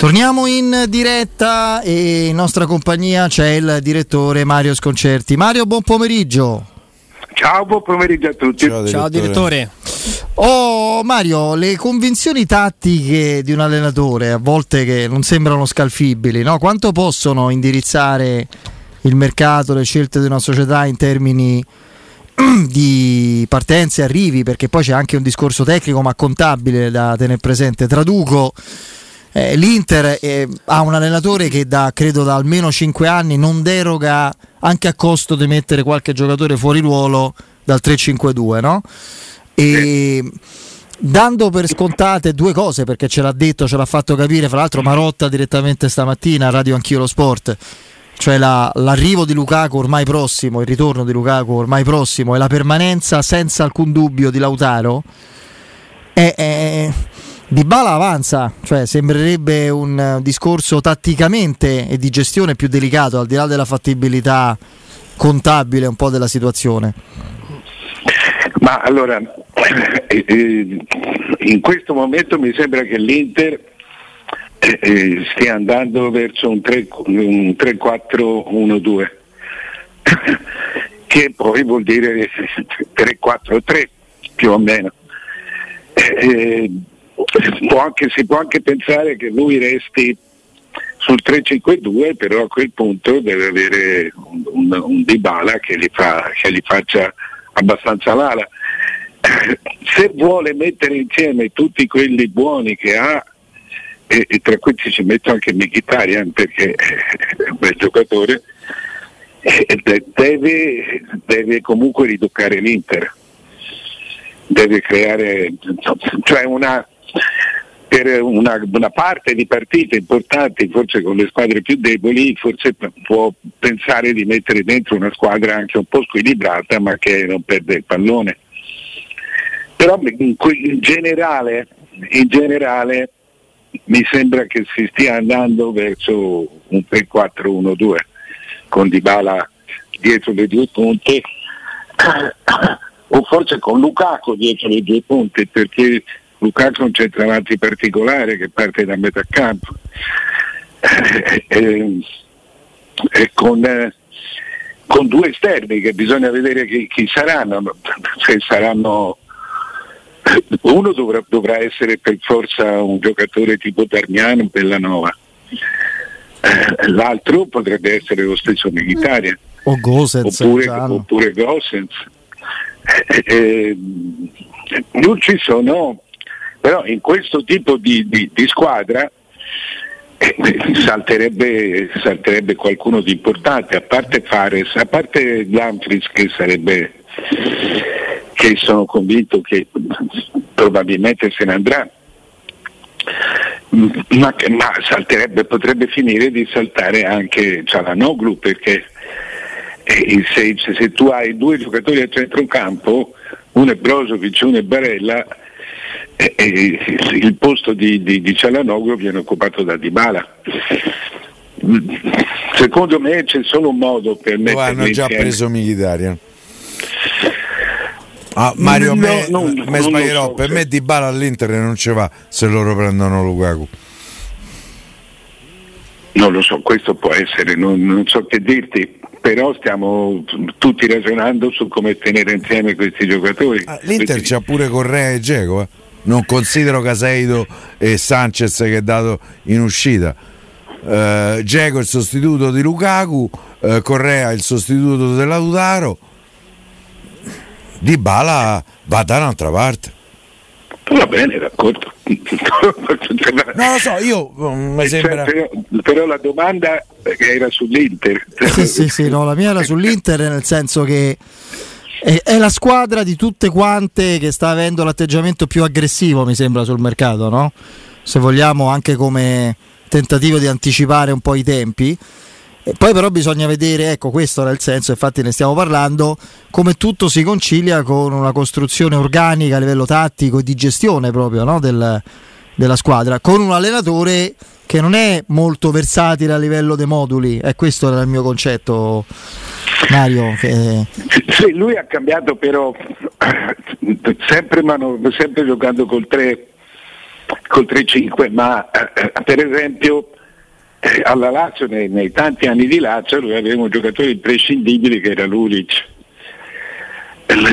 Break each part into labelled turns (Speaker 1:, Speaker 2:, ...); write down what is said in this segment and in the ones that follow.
Speaker 1: Torniamo in diretta e in nostra compagnia c'è il direttore Mario Sconcerti. Mario, buon pomeriggio.
Speaker 2: Ciao, buon pomeriggio a tutti.
Speaker 1: Ciao direttore. Ciao, direttore. Oh Mario, le convinzioni tattiche di un allenatore a volte che non sembrano scalfibili, no? quanto possono indirizzare il mercato, le scelte di una società in termini di partenze e arrivi? Perché poi c'è anche un discorso tecnico ma contabile da tenere presente. Traduco eh, L'Inter eh, ha un allenatore che da credo da almeno 5 anni non deroga anche a costo di mettere qualche giocatore fuori ruolo dal 3-5-2, no? E dando per scontate due cose perché ce l'ha detto, ce l'ha fatto capire, fra l'altro Marotta direttamente stamattina a Radio Anch'io lo Sport, cioè la, l'arrivo di Lukaku ormai prossimo, il ritorno di Lukaku ormai prossimo e la permanenza senza alcun dubbio di Lautaro è, è di Bala avanza, cioè sembrerebbe un discorso tatticamente e di gestione più delicato, al di là della fattibilità contabile un po' della situazione.
Speaker 2: Ma allora, eh, eh, in questo momento mi sembra che l'Inter eh, stia andando verso un 3-4-1-2, che poi vuol dire 3-4-3 più o meno. Eh, può anche, si può anche pensare che lui resti sul 3-5-2, però a quel punto deve avere un, un, un Dybala che gli, fa, che gli faccia abbastanza l'ala. Se vuole mettere insieme tutti quelli buoni che ha, e, e tra questi ci metto anche Mkhitaryan perché è un bel giocatore, deve, deve comunque riducare l'Inter, deve creare cioè una, per una, una, parte di partite importanti, forse con le squadre più deboli, forse può pensare di mettere dentro una squadra anche un po' squilibrata ma che non perde il pallone. Però in, generale, in generale mi sembra che si stia andando verso un 3-4-1-2 con Dybala dietro le due punte o forse con Lukaku dietro le due punte perché Lukaku è un centravanti particolare che parte da metà campo. E, e, e con, eh, con, due esterni che bisogna vedere chi, chi saranno, se saranno uno dovrà, dovrà, essere per forza un giocatore tipo Darmiano Bellanova. Eh, l'altro potrebbe essere lo stesso Militare
Speaker 1: o Gosens
Speaker 2: oppure, oppure Gosens. Eh, eh, non ci sono però in questo tipo di, di, di squadra eh, salterebbe, salterebbe, qualcuno di importante, a parte Fares, a parte Lamfris che sarebbe che sono convinto che probabilmente se ne andrà. Ma, ma salterebbe, potrebbe finire di saltare anche Cialanoglu perché eh, se, se, tu hai due giocatori a centrocampo, uno è Brozovic, uno è Barella, e, e il posto di, di, di Cialanoglu viene occupato da Dybala. Secondo me c'è solo un modo per mettere. Lo
Speaker 3: hanno già insieme. preso Militarian. Ah, Mario, no, me, non sbaglierò. So, per se... me Di Bala all'Inter non ci va se loro prendono Lukaku.
Speaker 2: Non lo so, questo può essere, non, non, so che dirti, però stiamo tutti ragionando su come tenere insieme questi giocatori.
Speaker 3: Ah, L'Inter questi... c'ha pure Correa e Geco. Eh? Non considero Caseido e Sanchez che è dato in uscita. Uh, Geco il sostituto di Lukaku, uh, Correa il sostituto dell'Autaro, Di Bala va da un'altra parte.
Speaker 2: Va bene, d'accordo.
Speaker 3: non lo so, io mm, mi sembra...
Speaker 2: Cioè, però, però, la domanda era sull'Inter.
Speaker 1: Sì, sì, sì, no, la mia era sull'Inter nel senso che è, la squadra di tutte quante che sta avendo l'atteggiamento più aggressivo, mi sembra, sul mercato, no? Se vogliamo, anche come tentativo di anticipare un po' i tempi. E poi però bisogna vedere, ecco questo era il senso, infatti ne stiamo parlando, come tutto si concilia con una costruzione organica a livello tattico e di gestione proprio no? Del, della squadra, con un allenatore che non è molto versatile a livello dei moduli, e questo era il mio concetto Mario. Che...
Speaker 2: Sì, lui ha cambiato però sempre, mano, sempre giocando col 3 col 3-5, ma eh, per esempio eh, alla Lazio nei, nei, tanti anni di Lazio lui aveva un giocatore imprescindibile che era Lulic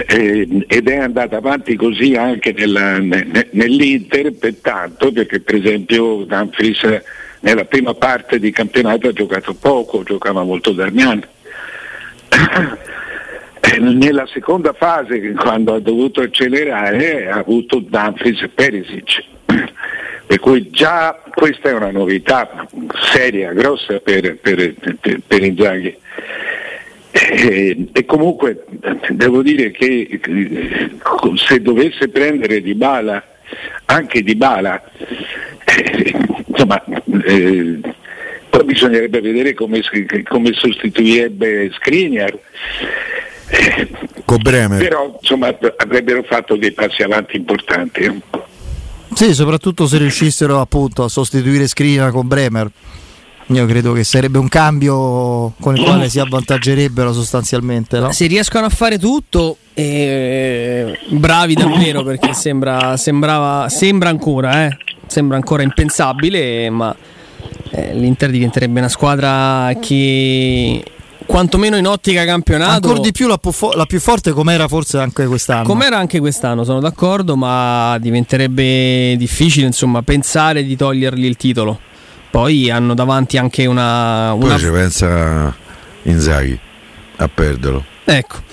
Speaker 2: eh, ed è andata avanti così anche nella, ne, nell'Inter pertanto perché per esempio Dumfries nella prima parte di campionato ha giocato poco, giocava molto Darmian nella seconda fase quando ha dovuto accelerare ha avuto Dumfries e Perisic per cui già questa è una novità seria, grossa per, per, per, per Inzaghi. E, e, comunque devo dire che se dovesse prendere Di Bala, anche Di Bala, eh, insomma, eh, poi bisognerebbe vedere come, come sostituirebbe Skriniar.
Speaker 3: Eh,
Speaker 2: però insomma, avrebbero fatto dei passi avanti importanti.
Speaker 1: Sì, soprattutto se riuscissero appunto a sostituire Scrina con Bremer. Io credo che sarebbe un cambio con il quale si avvantaggerebbero sostanzialmente. No?
Speaker 4: Se riescono a fare tutto, eh, bravi davvero perché sembra, sembrava, sembra ancora, eh, sembra ancora impensabile, ma eh, l'Inter diventerebbe una squadra che quantomeno in ottica campionato.
Speaker 1: Ancora di più la, fo- la più forte com'era forse anche quest'anno.
Speaker 4: Com'era anche quest'anno, sono d'accordo, ma diventerebbe difficile insomma pensare di togliergli il titolo. Poi hanno davanti anche una... una...
Speaker 3: Poi ci pensa Inzaghi a perderlo.
Speaker 4: Ecco.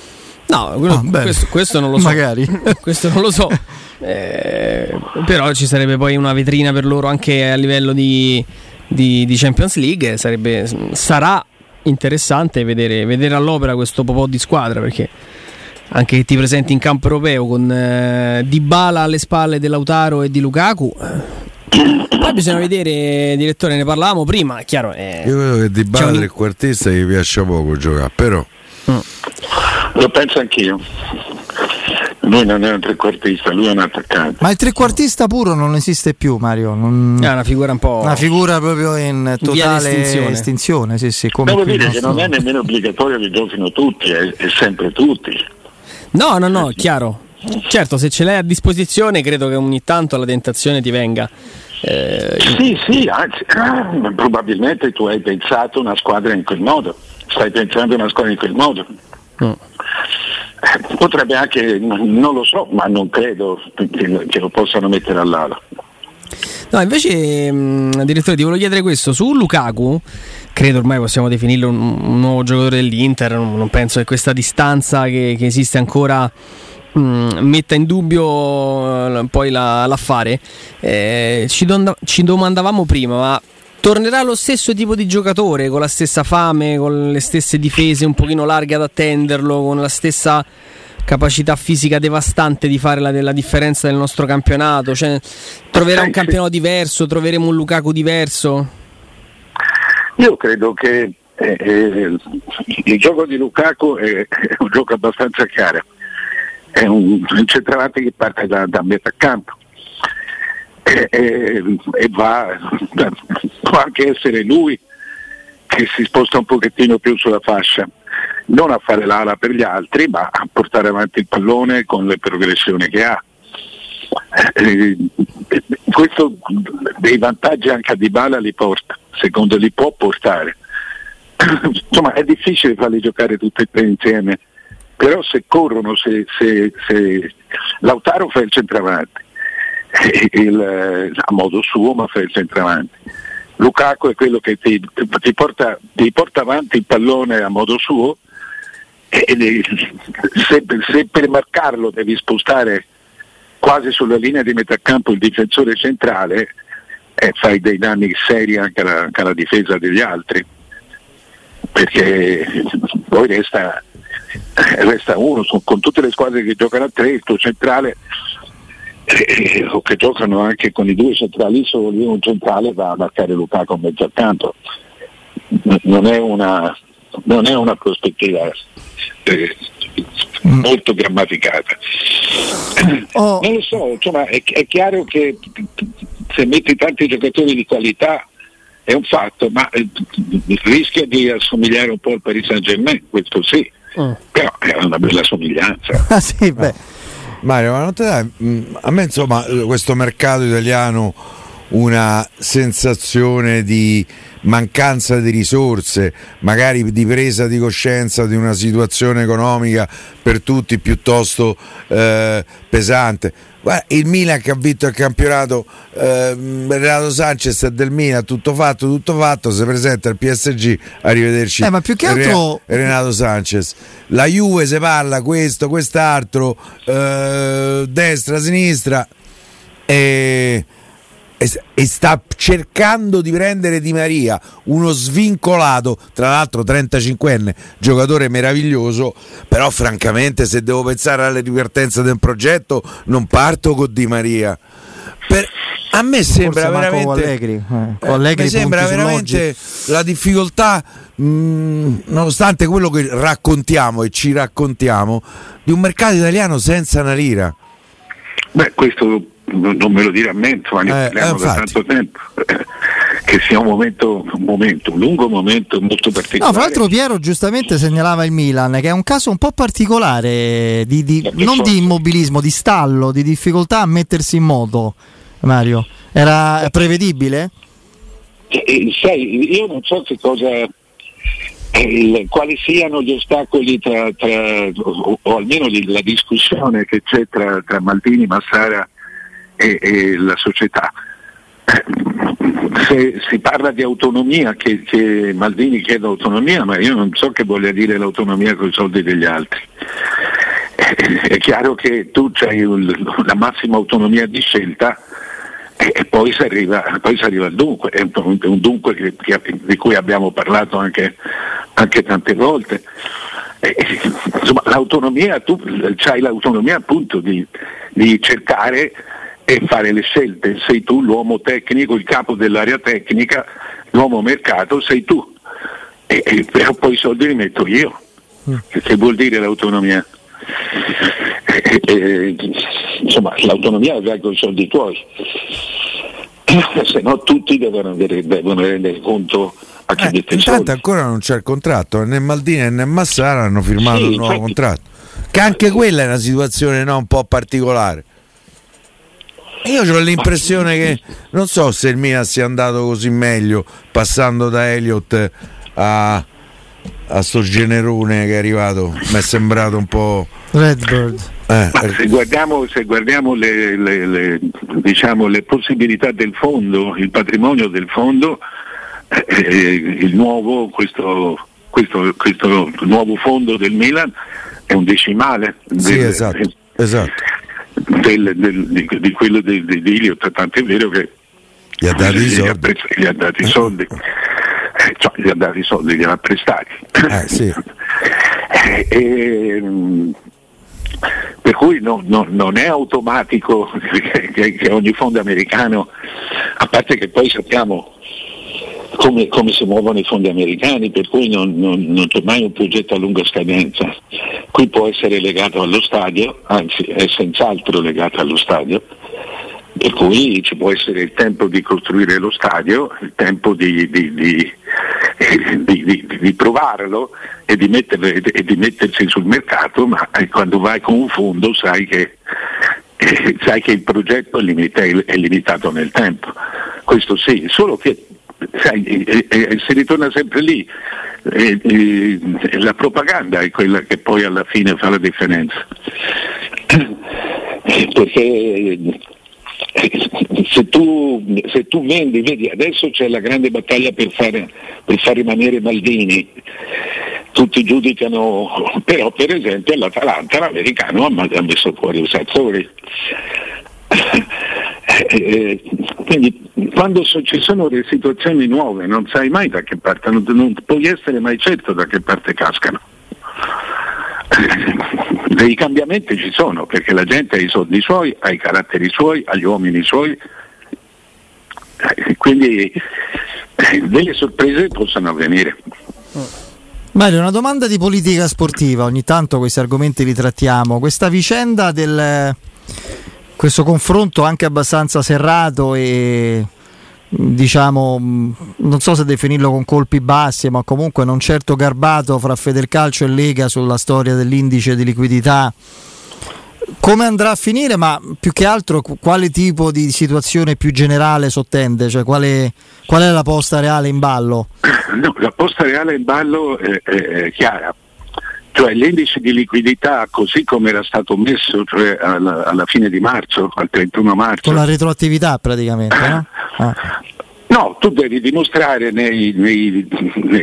Speaker 4: No, quello, ah, questo, questo, non lo so.
Speaker 1: Magari.
Speaker 4: questo non lo so. Eh, però ci sarebbe poi una vetrina per loro anche a livello di, di, di Champions League. Sarebbe, sarà interessante vedere, vedere all'opera questo po' di squadra perché anche che ti presenti in campo europeo con eh, Dybala alle spalle dell'Autaro e di Lukaku eh. poi bisogna vedere direttore ne parlavamo prima è chiaro
Speaker 3: eh, io credo che Dybala un... trequartista gli piace poco giocare però mm.
Speaker 2: lo penso anch'io lui non è un trequartista, lui è un attaccante.
Speaker 1: Ma il trequartista puro non esiste più, Mario. Non...
Speaker 4: È una figura un po'.
Speaker 1: Una figura proprio in totale estinzione. estinzione. Sì, sì, come
Speaker 2: Devo dire nostro... che non è nemmeno obbligatorio che giochino tutti, è, è sempre tutti.
Speaker 4: No, no, no, chiaro. Certo, se ce l'hai a disposizione, credo che ogni tanto la tentazione ti venga.
Speaker 2: Eh, sì, sì, anzi, ah, probabilmente tu hai pensato una squadra in quel modo. Stai pensando una squadra in quel modo. Mm. Potrebbe anche, non lo so, ma non credo che lo possano mettere all'ala.
Speaker 4: No, invece, mh, direttore, ti volevo chiedere questo su Lukaku. Credo ormai possiamo definirlo un, un nuovo giocatore dell'Inter. Non, non, penso che questa distanza che, che esiste ancora mh, metta in dubbio uh, poi la, l'affare. Eh, ci, don- ci domandavamo prima, ma tornerà lo stesso tipo di giocatore, con la stessa fame, con le stesse difese un pochino larghe ad attenderlo, con la stessa capacità fisica devastante di fare la, la differenza del nostro campionato? Cioè, troverà un campionato diverso, troveremo un Lukaku diverso?
Speaker 2: Io credo che eh, eh, il gioco di Lukaku è, è, un gioco abbastanza chiaro, è un, centravanti che parte da, da metà campo e, e, va, può anche essere lui che si sposta un pochettino più sulla fascia, non a fare l'ala per gli altri, ma a portare avanti il pallone con le progressioni che ha. Eh, questo dei vantaggi anche a Dybala li porta, secondo li può portare. Insomma è difficile farli giocare tutti e tre insieme, però se corrono, se, se, se Lautaro fa il centravanti, il, eh, a modo suo ma fa il centravanti. Lukaku è quello che ti, ti, porta, ti, porta, avanti il pallone a modo suo e se, se, per marcarlo devi spostare quasi sulla linea di metà campo il difensore centrale eh, fai dei danni seri anche alla, anche alla difesa degli altri perché poi resta, resta uno con tutte le squadre che giocano a tre il tuo centrale eh, o che giocano anche con i due centrali soli, un centrale va a marcare Lukaku in mezzo accanto. Non è una, non è una prospettiva eh, molto grammaticata. Oh. Non lo so, insomma, è, è, chiaro che se metti tanti giocatori di qualità è un fatto, ma eh, rischia di assomigliare un po' al Paris Saint Germain, questo sì, oh. però è una bella somiglianza.
Speaker 1: Ah, sì, beh.
Speaker 3: Mario, ma non te dai, mm, a me insomma questo mercato italiano una sensazione di mancanza di risorse, magari di presa di coscienza di una situazione economica per tutti piuttosto eh, pesante. Guarda, il Milan che ha vinto il campionato, eh, Renato Sanchez del Milan, tutto fatto, tutto fatto, si presenta al PSG, arrivederci.
Speaker 1: Eh, ma più che altro...
Speaker 3: Renato Sanchez. La Juve si parla questo, quest'altro, eh, destra, sinistra. E e sta cercando di prendere Di Maria, uno svincolato, tra l'altro 35enne, giocatore meraviglioso, però francamente se devo pensare alle ripartenze del progetto non parto con Di Maria. Per, a me sembra veramente,
Speaker 1: Allegri. Eh, Allegri
Speaker 3: mi sembra veramente la difficoltà, mh, nonostante quello che raccontiamo e ci raccontiamo, di un mercato italiano senza una lira.
Speaker 2: Beh, questo non me lo dire a me, ma ne
Speaker 3: eh,
Speaker 2: parliamo da tanto tempo. che sia un momento, un momento, un lungo momento molto particolare.
Speaker 1: No, fra l'altro Piero giustamente segnalava il Milan, che è un caso un po' particolare, di, di, non di immobilismo, di stallo, di difficoltà a mettersi in moto, Mario. Era prevedibile?
Speaker 2: Eh, sai, io non so che cosa quali siano gli ostacoli tra, tra o, o, almeno la discussione che c'è tra, tra Maldini, Massara e, e la società. Se si parla di autonomia, che, che, Maldini chiede autonomia, ma io non so che voglia dire l'autonomia con i soldi degli altri. È chiaro che tu hai la massima autonomia di scelta e poi si arriva, poi si arriva al dunque, è un, un dunque che, che, di cui abbiamo parlato anche, anche tante volte. E, insomma, l'autonomia, tu hai l'autonomia appunto di, di cercare e fare le scelte. Sei tu l'uomo tecnico, il capo dell'area tecnica, l'uomo mercato, sei tu. E, e però poi i soldi li metto io. Mm. Che vuol dire l'autonomia? E, e, insomma, l'autonomia va con i soldi tuoi. Se no tutti devono, avere, devono rendere conto a chi
Speaker 3: eh,
Speaker 2: mette
Speaker 3: Intanto ancora non c'è il contratto, né Maldini né Massara hanno firmato sì, un nuovo infatti, contratto. Che anche quella è una situazione no, un po' particolare. Io ho l'impressione che non so se il Milan sia andato così meglio passando da Elliott a, a sto generone che è arrivato. Mi è sembrato un po'.
Speaker 1: Redbird.
Speaker 2: Eh, se guardiamo, se guardiamo le, le, le, diciamo, le, possibilità del fondo, il patrimonio del fondo, eh, eh il nuovo, questo, questo, questo, nuovo fondo del Milan è un decimale.
Speaker 3: Sì, del, esatto, esatto
Speaker 2: del, del, di, di, quello di, di, di Elliott, tanto è vero che
Speaker 3: gli ha dati i soldi.
Speaker 2: Gli ha dati i soldi. Eh, cioè, gli ha dati i soldi, li ha prestati.
Speaker 3: Eh, sì.
Speaker 2: eh, eh, per cui no, no, non è automatico che, che, ogni fondo americano, a parte che poi sappiamo come, come, si muovono i fondi americani, per cui non, non, non, c'è mai un progetto a lunga scadenza. Qui può essere legato allo stadio, anzi è senz'altro legato allo stadio, per cui ci può essere il tempo di costruire lo stadio, il tempo di, di, di, di provarlo e, metterlo, e di, mettersi sul mercato, ma quando vai con un fondo sai che, eh, sai che il progetto è, limitato nel tempo. Questo sì, solo che sai, si ritorna sempre lì. Eh, eh, la propaganda è quella che poi alla fine fa la differenza. Perché eh, se tu, se tu, vendi, vedi, adesso c'è la grande battaglia per, fare, per far rimanere Maldini, tutti giudicano, però per esempio l'Atalanta, l'americano ha messo fuori i Sazzori. Eh, quindi quando ci sono delle situazioni nuove non sai mai da che parte, non, non puoi essere mai certo da che parte cascano. Eh, dei cambiamenti ci sono perché la gente ha i soldi suoi, ha i caratteri suoi, ha gli uomini suoi, eh, quindi delle sorprese possono avvenire.
Speaker 1: Mario, una domanda di politica sportiva, ogni tanto questi argomenti li trattiamo. Questa vicenda del questo confronto anche abbastanza serrato e diciamo non so se definirlo con colpi bassi ma comunque non certo garbato fra Federcalcio e Lega sulla storia dell'indice di liquidità come andrà a finire, ma più che altro quale tipo di situazione più generale sottende? Cioè, quale, qual è la posta reale in ballo?
Speaker 2: No, la posta reale in ballo è, è, è chiara. Cioè l'indice di liquidità così come era stato messo cioè alla, alla, fine di marzo, al 31 marzo.
Speaker 1: Con la retroattività praticamente, no?
Speaker 2: Ah. No, tu devi dimostrare nei, nei,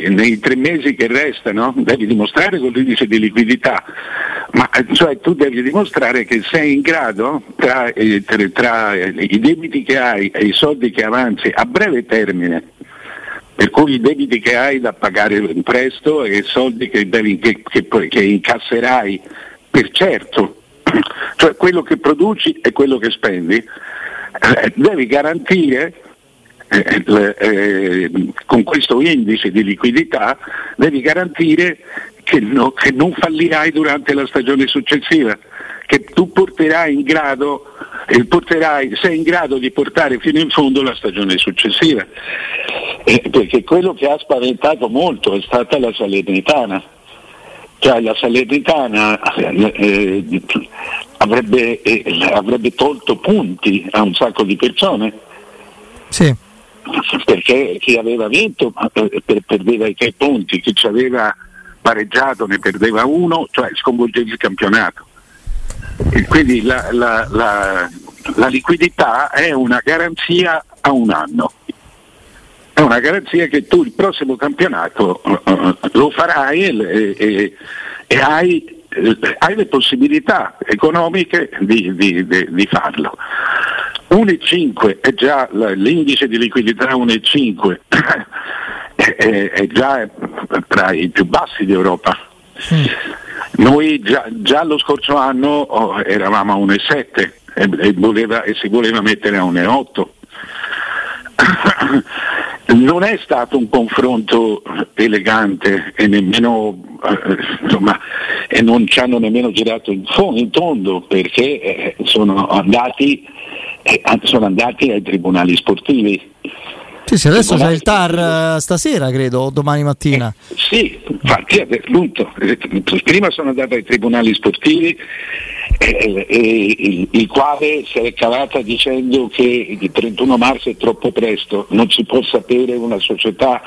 Speaker 2: nei, tre mesi che restano, devi dimostrare con l'indice di liquidità, ma cioè, tu devi dimostrare che sei in grado tra, eh, tra, tra i debiti che hai e i soldi che avanzi a breve termine per cui i debiti che hai da pagare presto e i soldi che, devi, che, che, che, incasserai per certo, cioè quello che produci e quello che spendi, eh, devi garantire eh, eh, con questo indice di liquidità devi garantire che, no, che, non fallirai durante la stagione successiva, che tu porterai in grado, eh, porterai, sei in grado di portare fino in fondo la stagione successiva. Eh, perché quello che ha spaventato molto è stata la Salernitana. Cioè la Salernitana eh, avrebbe, avrebbe tolto punti a un sacco di persone.
Speaker 1: Sì
Speaker 2: perché chi aveva vinto perdeva i tre punti, chi ci aveva pareggiato ne perdeva uno, cioè sconvolgeva il campionato. E quindi la, la, la, la, liquidità è una garanzia a un anno, una garanzia che tu il prossimo campionato uh, lo farai e, e, e hai, hai, le possibilità economiche di, di, di, di farlo. 1,5 è già l'indice di liquidità 1,5 è, è, già tra i più bassi d'Europa. Mm. Noi già, già, lo scorso anno oh, eravamo a 1,7 e, e, voleva, e si voleva mettere a 1,8 non è stato un confronto elegante e nemmeno eh, insomma, e non ci hanno nemmeno girato in, fondo, in tondo perché eh, sono, andati, eh, sono andati ai tribunali sportivi.
Speaker 1: Sì, sì, adesso c'è il TAR stasera, credo, o domani mattina.
Speaker 2: Eh, sì, infatti appunto, prima sono andato ai tribunali sportivi eh, eh, il, il, quale si è cavata dicendo che il 31 marzo è troppo presto, non si può sapere una società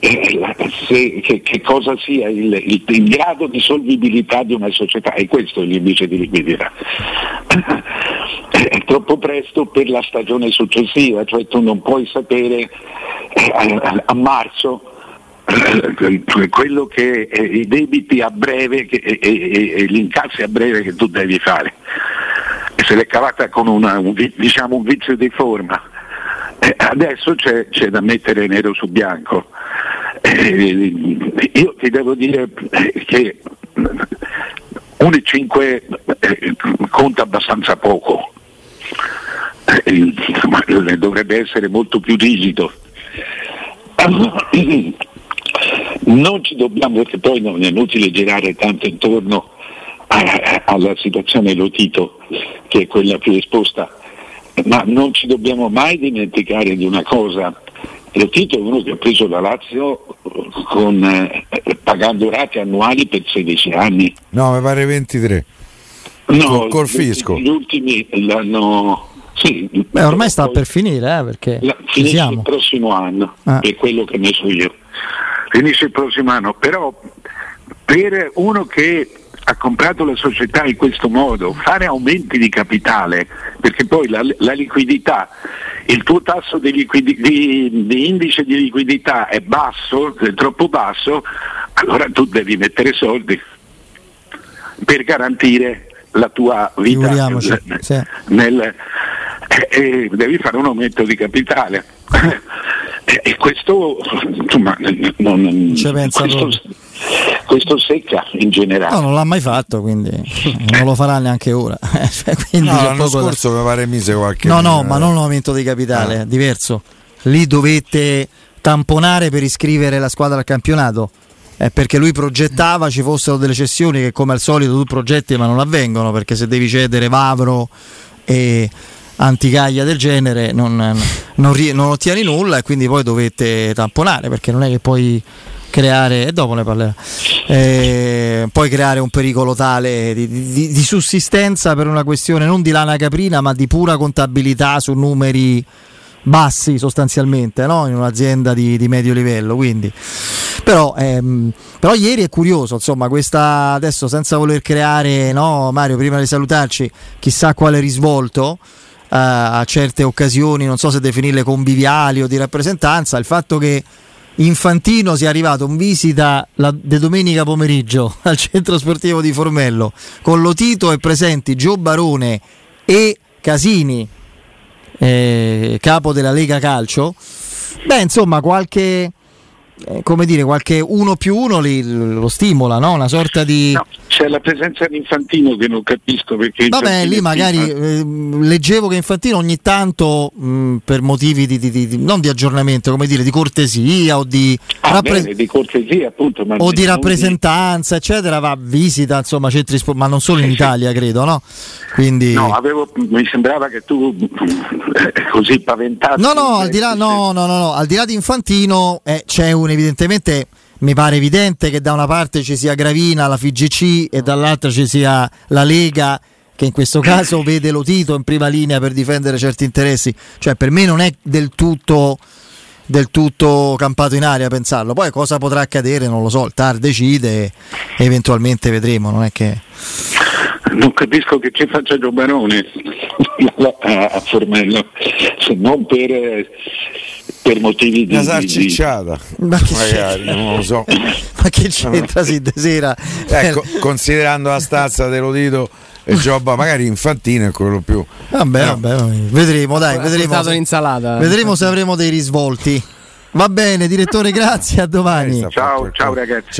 Speaker 2: eh, se, che, che, cosa sia il, il, il, grado di solvibilità di una società e questo è l'indice di liquidità. È troppo presto per la stagione successiva, cioè tu non puoi sapere eh, a, a marzo quello che eh, i debiti a breve che, e, e, e, gli incassi a breve che tu devi fare. E se l'è cavata con una, un, diciamo, un vizio di forma. Eh, adesso c'è, c'è, da mettere nero su bianco. Eh, io ti devo dire eh, che 1,5 eh, conta abbastanza poco. Eh, dovrebbe essere molto più rigido non ci dobbiamo, perché poi non è inutile girare tanto intorno a, alla situazione Lotito, che è quella più esposta, ma non ci dobbiamo mai dimenticare di una cosa. Lotito è uno che ha preso la Lazio con, eh, pagando rate annuali per 16 anni.
Speaker 3: No, mi pare 23.
Speaker 2: No,
Speaker 3: col fisco.
Speaker 2: Gli ultimi l'hanno... Sì,
Speaker 1: Beh, ormai sta per finire, eh, perché
Speaker 2: la, finisce il prossimo anno, ah. è quello che ne so io finisce il prossimo anno, però per uno che ha comprato la società in questo modo, fare aumenti di capitale, perché poi la, la liquidità, il tuo tasso di, liquidi, di, di, indice di liquidità è basso, è troppo basso, allora tu devi mettere soldi per garantire la tua vita nel, sì. nel, eh, eh, devi fare un aumento di capitale. E questo, insomma, non, questo, questo, secca in generale.
Speaker 1: No, non l'ha mai fatto, quindi non lo farà neanche ora.
Speaker 3: Cioè, quindi no, l'anno scorso da... mi pare mise qualche...
Speaker 1: No, no, ma non l'aumento di capitale, ah. diverso. Lì dovette tamponare per iscrivere la squadra al campionato. Eh, perché lui progettava ci fossero delle cessioni che come al solito tu progetti ma non avvengono perché se devi cedere Vavro e anticaglia del genere non, non, non, ottieni nulla e quindi poi dovete tamponare perché non è che poi creare e dopo ne parlerà eh, poi creare un pericolo tale di, di, di, sussistenza per una questione non di lana caprina ma di pura contabilità su numeri bassi sostanzialmente no? in un'azienda di, di, medio livello quindi però, ehm, però, ieri è curioso insomma questa adesso senza voler creare no, Mario prima di salutarci chissà quale risvolto a certe occasioni non so se definirle conviviali o di rappresentanza il fatto che Infantino sia arrivato in visita la, de domenica pomeriggio al centro sportivo di Formello con Lotito e presenti Gio Barone e Casini, eh, capo della Lega Calcio. Beh, insomma, qualche eh, come dire, qualche uno più uno li, lo stimola, no? Una sorta di.
Speaker 2: No, c'è la presenza di Infantino che non capisco perché.
Speaker 1: Vabbè, lì magari eh, leggevo che Infantino ogni tanto mh, mm, per motivi di, di, di, non di aggiornamento, come dire, di cortesia o di,
Speaker 2: ah, rappre- bene, di cortesia, appunto,
Speaker 1: o di rappresentanza, eccetera, va a visita, insomma, centri ma non solo in Italia, credo, no? Quindi...
Speaker 2: No, avevo, mi sembrava che tu eh, così paventato.
Speaker 1: No, no, al di là, no, no, no, no, al di là di Infantino eh, c'è un evidentemente mi pare evidente che da una parte ci sia Gravina, la FGC e dall'altra ci sia la Lega che in questo caso vede lo Tito in prima linea per difendere certi interessi. Cioè per me non è del tutto, del tutto campato in aria pensarlo. Poi cosa potrà accadere non lo so, il TAR decide e eventualmente vedremo, non è che...
Speaker 2: Non capisco che ci faccia Giovanone a Formello, se non per per motivi di...
Speaker 3: Una salcicciata,
Speaker 1: ma che magari, c'entra? non lo so. ma che c'entra sì, de sera?
Speaker 3: Ecco, considerando la stazza dell'Odito e Giobba, magari infantino è quello più...
Speaker 1: Vabbè, no. vabbè, vedremo, dai, vedremo
Speaker 4: se,
Speaker 1: vedremo se avremo dei risvolti. Va bene, direttore, grazie, a domani.
Speaker 2: Ciao, ciao ragazzi.